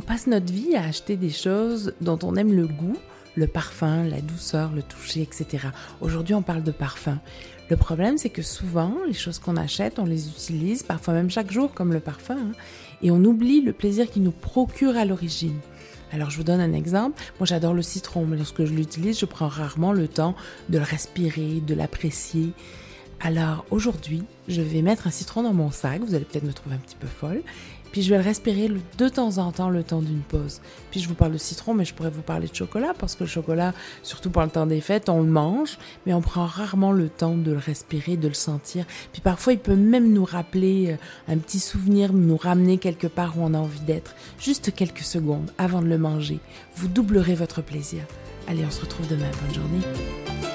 passe notre vie à acheter des choses dont on aime le goût, le parfum, la douceur, le toucher, etc. Aujourd'hui, on parle de parfum. Le problème, c'est que souvent, les choses qu'on achète, on les utilise, parfois même chaque jour, comme le parfum, hein, et on oublie le plaisir qu'il nous procure à l'origine. Alors je vous donne un exemple. Moi j'adore le citron, mais lorsque je l'utilise, je prends rarement le temps de le respirer, de l'apprécier. Alors aujourd'hui, je vais mettre un citron dans mon sac. Vous allez peut-être me trouver un petit peu folle. Puis je vais le respirer de temps en temps le temps d'une pause. Puis je vous parle de citron, mais je pourrais vous parler de chocolat parce que le chocolat, surtout pendant le temps des fêtes, on le mange, mais on prend rarement le temps de le respirer, de le sentir. Puis parfois, il peut même nous rappeler euh, un petit souvenir, nous ramener quelque part où on a envie d'être. Juste quelques secondes avant de le manger. Vous doublerez votre plaisir. Allez, on se retrouve demain. Bonne journée.